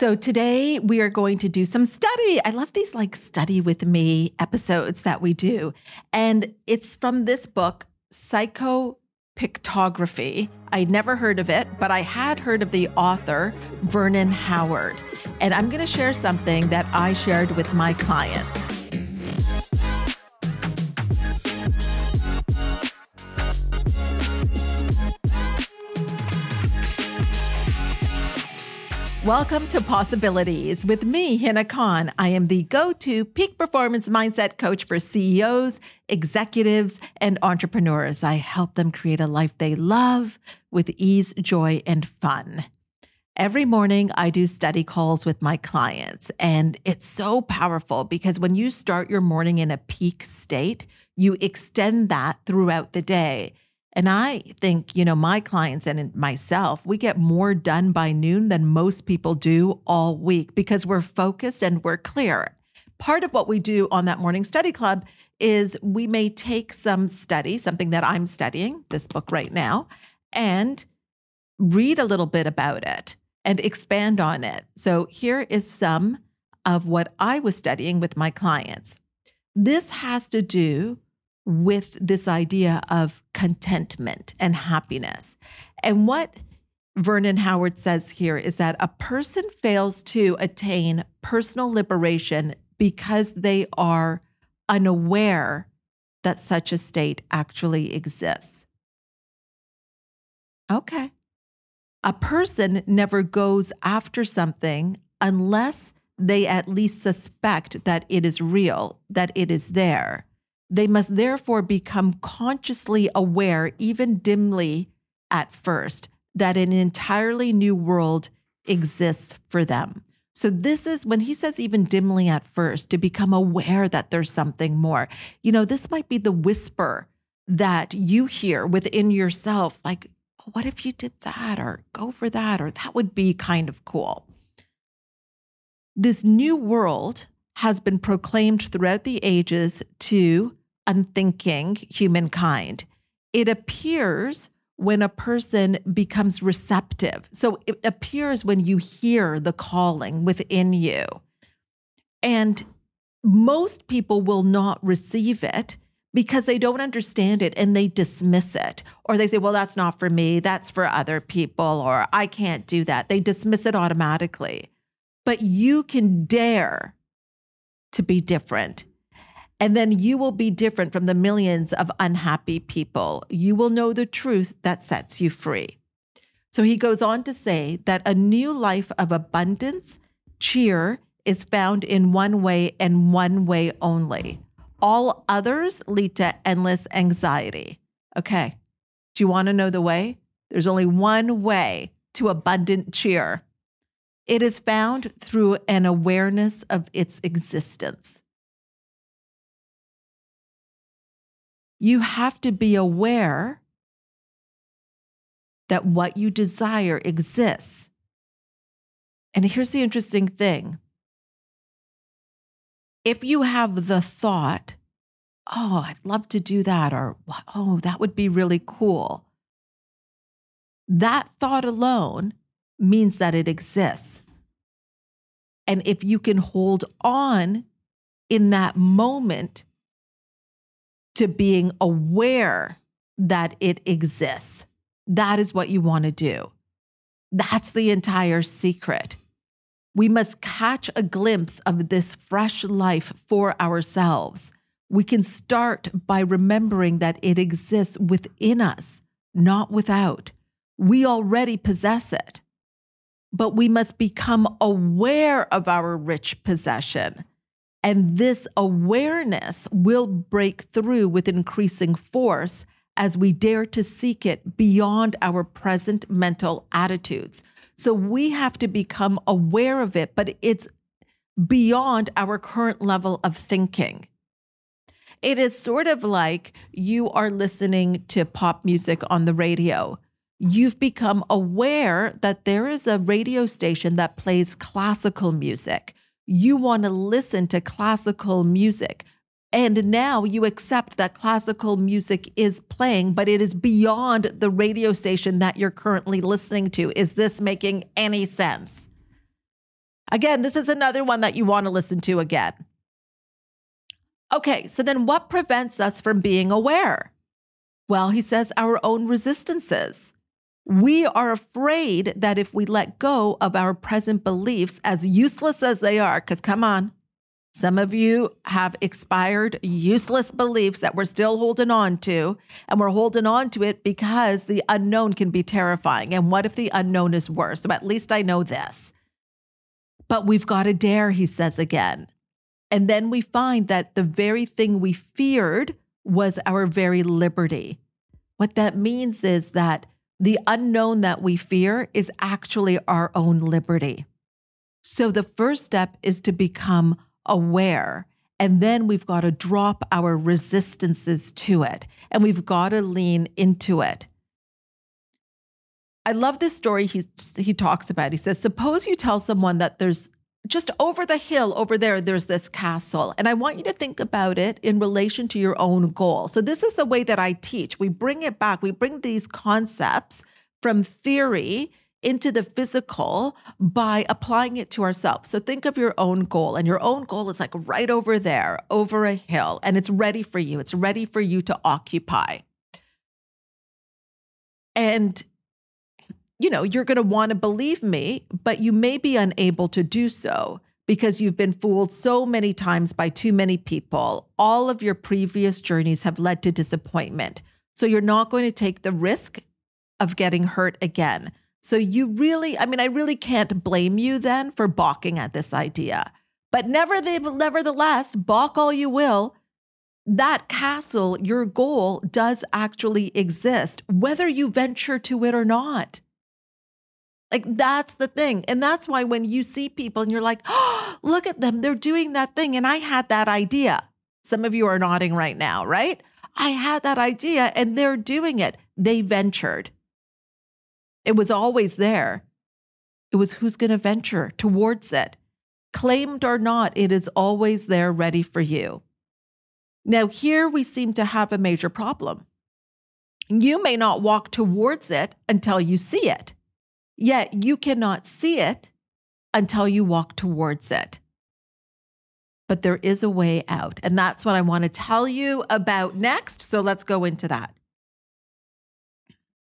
So today we are going to do some study. I love these like study with me episodes that we do. And it's from this book, Psychopictography. I never heard of it, but I had heard of the author, Vernon Howard. And I'm going to share something that I shared with my clients. Welcome to Possibilities with me, Hina Khan. I am the go to peak performance mindset coach for CEOs, executives, and entrepreneurs. I help them create a life they love with ease, joy, and fun. Every morning, I do study calls with my clients, and it's so powerful because when you start your morning in a peak state, you extend that throughout the day. And I think, you know, my clients and myself, we get more done by noon than most people do all week because we're focused and we're clear. Part of what we do on that morning study club is we may take some study, something that I'm studying, this book right now, and read a little bit about it and expand on it. So here is some of what I was studying with my clients. This has to do with this idea of contentment and happiness. And what Vernon Howard says here is that a person fails to attain personal liberation because they are unaware that such a state actually exists. Okay. A person never goes after something unless they at least suspect that it is real, that it is there. They must therefore become consciously aware, even dimly at first, that an entirely new world exists for them. So, this is when he says, even dimly at first, to become aware that there's something more. You know, this might be the whisper that you hear within yourself, like, oh, what if you did that, or go for that, or that would be kind of cool. This new world has been proclaimed throughout the ages to unthinking humankind. It appears when a person becomes receptive. So it appears when you hear the calling within you. And most people will not receive it because they don't understand it and they dismiss it. Or they say, well, that's not for me, that's for other people, or I can't do that. They dismiss it automatically. But you can dare to be different. And then you will be different from the millions of unhappy people. You will know the truth that sets you free. So he goes on to say that a new life of abundance, cheer, is found in one way and one way only. All others lead to endless anxiety. Okay. Do you want to know the way? There's only one way to abundant cheer. It is found through an awareness of its existence. You have to be aware that what you desire exists. And here's the interesting thing if you have the thought, oh, I'd love to do that, or oh, that would be really cool, that thought alone means that it exists. And if you can hold on in that moment to being aware that it exists. That is what you want to do. That's the entire secret. We must catch a glimpse of this fresh life for ourselves. We can start by remembering that it exists within us, not without. We already possess it, but we must become aware of our rich possession and this awareness will break through with increasing force as we dare to seek it beyond our present mental attitudes. So we have to become aware of it, but it's beyond our current level of thinking. It is sort of like you are listening to pop music on the radio. You've become aware that there is a radio station that plays classical music you want to listen to classical music. And now you accept that classical music is playing, but it is beyond the radio station that you're currently listening to. Is this making any sense? Again, this is another one that you want to listen to again. Okay, so then what prevents us from being aware? Well, he says our own resistances. We are afraid that if we let go of our present beliefs, as useless as they are, because come on, some of you have expired, useless beliefs that we're still holding on to, and we're holding on to it because the unknown can be terrifying. And what if the unknown is worse? So at least I know this. But we've got to dare, he says again. And then we find that the very thing we feared was our very liberty. What that means is that the unknown that we fear is actually our own liberty. So the first step is to become aware. And then we've got to drop our resistances to it and we've got to lean into it. I love this story he, he talks about. He says, Suppose you tell someone that there's just over the hill over there, there's this castle. And I want you to think about it in relation to your own goal. So, this is the way that I teach. We bring it back, we bring these concepts from theory into the physical by applying it to ourselves. So think of your own goal, and your own goal is like right over there, over a hill, and it's ready for you. It's ready for you to occupy. And you know, you're going to want to believe me, but you may be unable to do so because you've been fooled so many times by too many people. All of your previous journeys have led to disappointment. So you're not going to take the risk of getting hurt again. So you really, I mean, I really can't blame you then for balking at this idea. But never, nevertheless, balk all you will. That castle, your goal, does actually exist, whether you venture to it or not. Like that's the thing. And that's why when you see people and you're like, oh, look at them, they're doing that thing. And I had that idea. Some of you are nodding right now, right? I had that idea and they're doing it. They ventured. It was always there. It was who's going to venture towards it. Claimed or not, it is always there ready for you. Now, here we seem to have a major problem. You may not walk towards it until you see it, yet you cannot see it until you walk towards it. But there is a way out. And that's what I want to tell you about next. So let's go into that.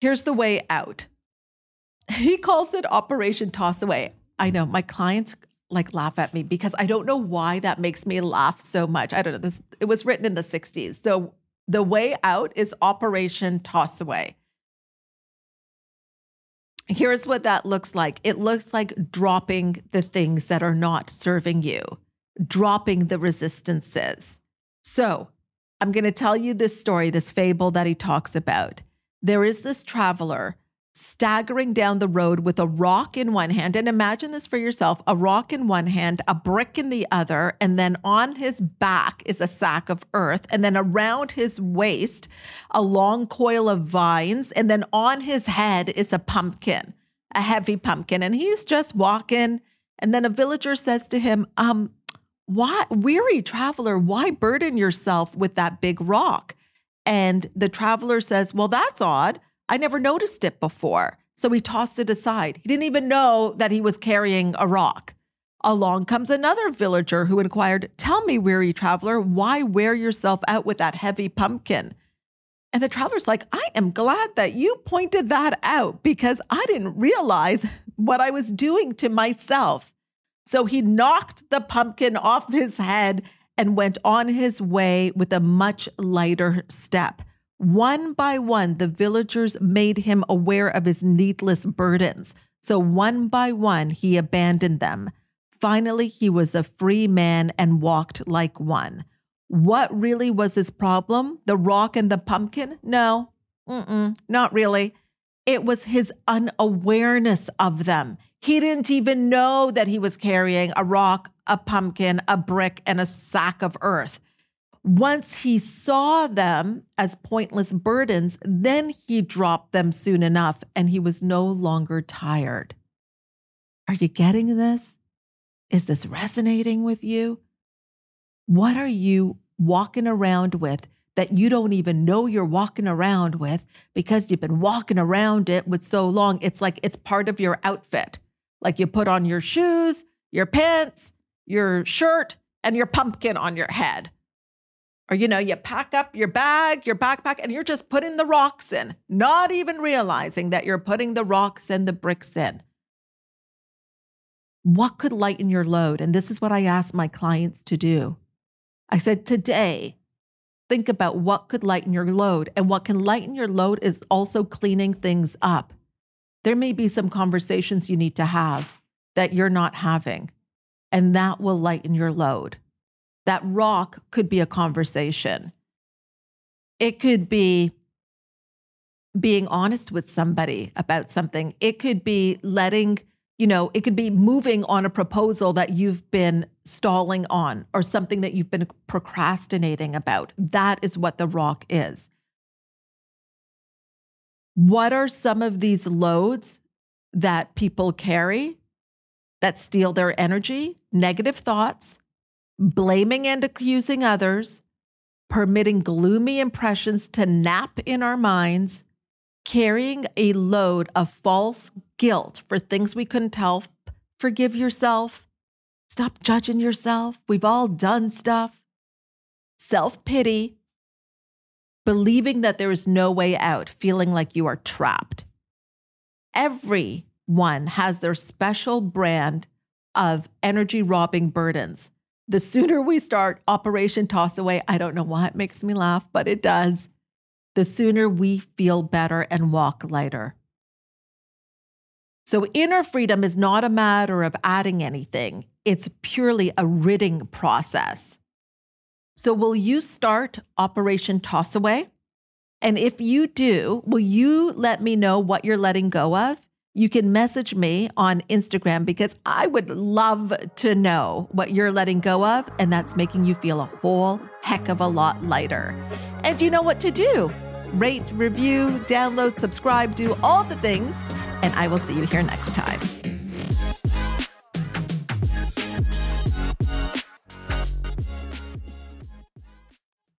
Here's the way out he calls it Operation Toss Away. I know my clients like laugh at me because I don't know why that makes me laugh so much. I don't know. This it was written in the 60s. So the way out is Operation Toss Away. Here's what that looks like. It looks like dropping the things that are not serving you, dropping the resistances. So, I'm going to tell you this story, this fable that he talks about. There is this traveler staggering down the road with a rock in one hand. And imagine this for yourself a rock in one hand, a brick in the other, and then on his back is a sack of earth. And then around his waist, a long coil of vines. And then on his head is a pumpkin, a heavy pumpkin. And he's just walking. And then a villager says to him, um, why, weary traveler, why burden yourself with that big rock? And the traveler says, Well, that's odd. I never noticed it before. So he tossed it aside. He didn't even know that he was carrying a rock. Along comes another villager who inquired, Tell me, weary traveler, why wear yourself out with that heavy pumpkin? And the traveler's like, I am glad that you pointed that out because I didn't realize what I was doing to myself. So he knocked the pumpkin off his head and went on his way with a much lighter step. One by one, the villagers made him aware of his needless burdens. So one by one, he abandoned them. Finally, he was a free man and walked like one. What really was his problem? The rock and the pumpkin? No, Mm-mm, not really. It was his unawareness of them. He didn't even know that he was carrying a rock, a pumpkin, a brick, and a sack of earth. Once he saw them as pointless burdens, then he dropped them soon enough and he was no longer tired. Are you getting this? Is this resonating with you? What are you walking around with that you don't even know you're walking around with because you've been walking around it with so long? It's like it's part of your outfit. Like you put on your shoes, your pants, your shirt, and your pumpkin on your head. Or, you know, you pack up your bag, your backpack, and you're just putting the rocks in, not even realizing that you're putting the rocks and the bricks in. What could lighten your load? And this is what I ask my clients to do. I said, today, think about what could lighten your load. And what can lighten your load is also cleaning things up. There may be some conversations you need to have that you're not having, and that will lighten your load. That rock could be a conversation. It could be being honest with somebody about something. It could be letting, you know, it could be moving on a proposal that you've been stalling on or something that you've been procrastinating about. That is what the rock is. What are some of these loads that people carry that steal their energy? Negative thoughts, blaming and accusing others, permitting gloomy impressions to nap in our minds, carrying a load of false guilt for things we couldn't help. Forgive yourself. Stop judging yourself. We've all done stuff. Self pity, believing that there is no way out, feeling like you are trapped. Everyone has their special brand of energy robbing burdens the sooner we start Operation Toss Away, I don't know why it makes me laugh, but it does, the sooner we feel better and walk lighter. So, inner freedom is not a matter of adding anything, it's purely a ridding process. So, will you start Operation Toss Away? And if you do, will you let me know what you're letting go of? You can message me on Instagram because I would love to know what you're letting go of, and that's making you feel a whole heck of a lot lighter. And you know what to do rate, review, download, subscribe, do all the things, and I will see you here next time.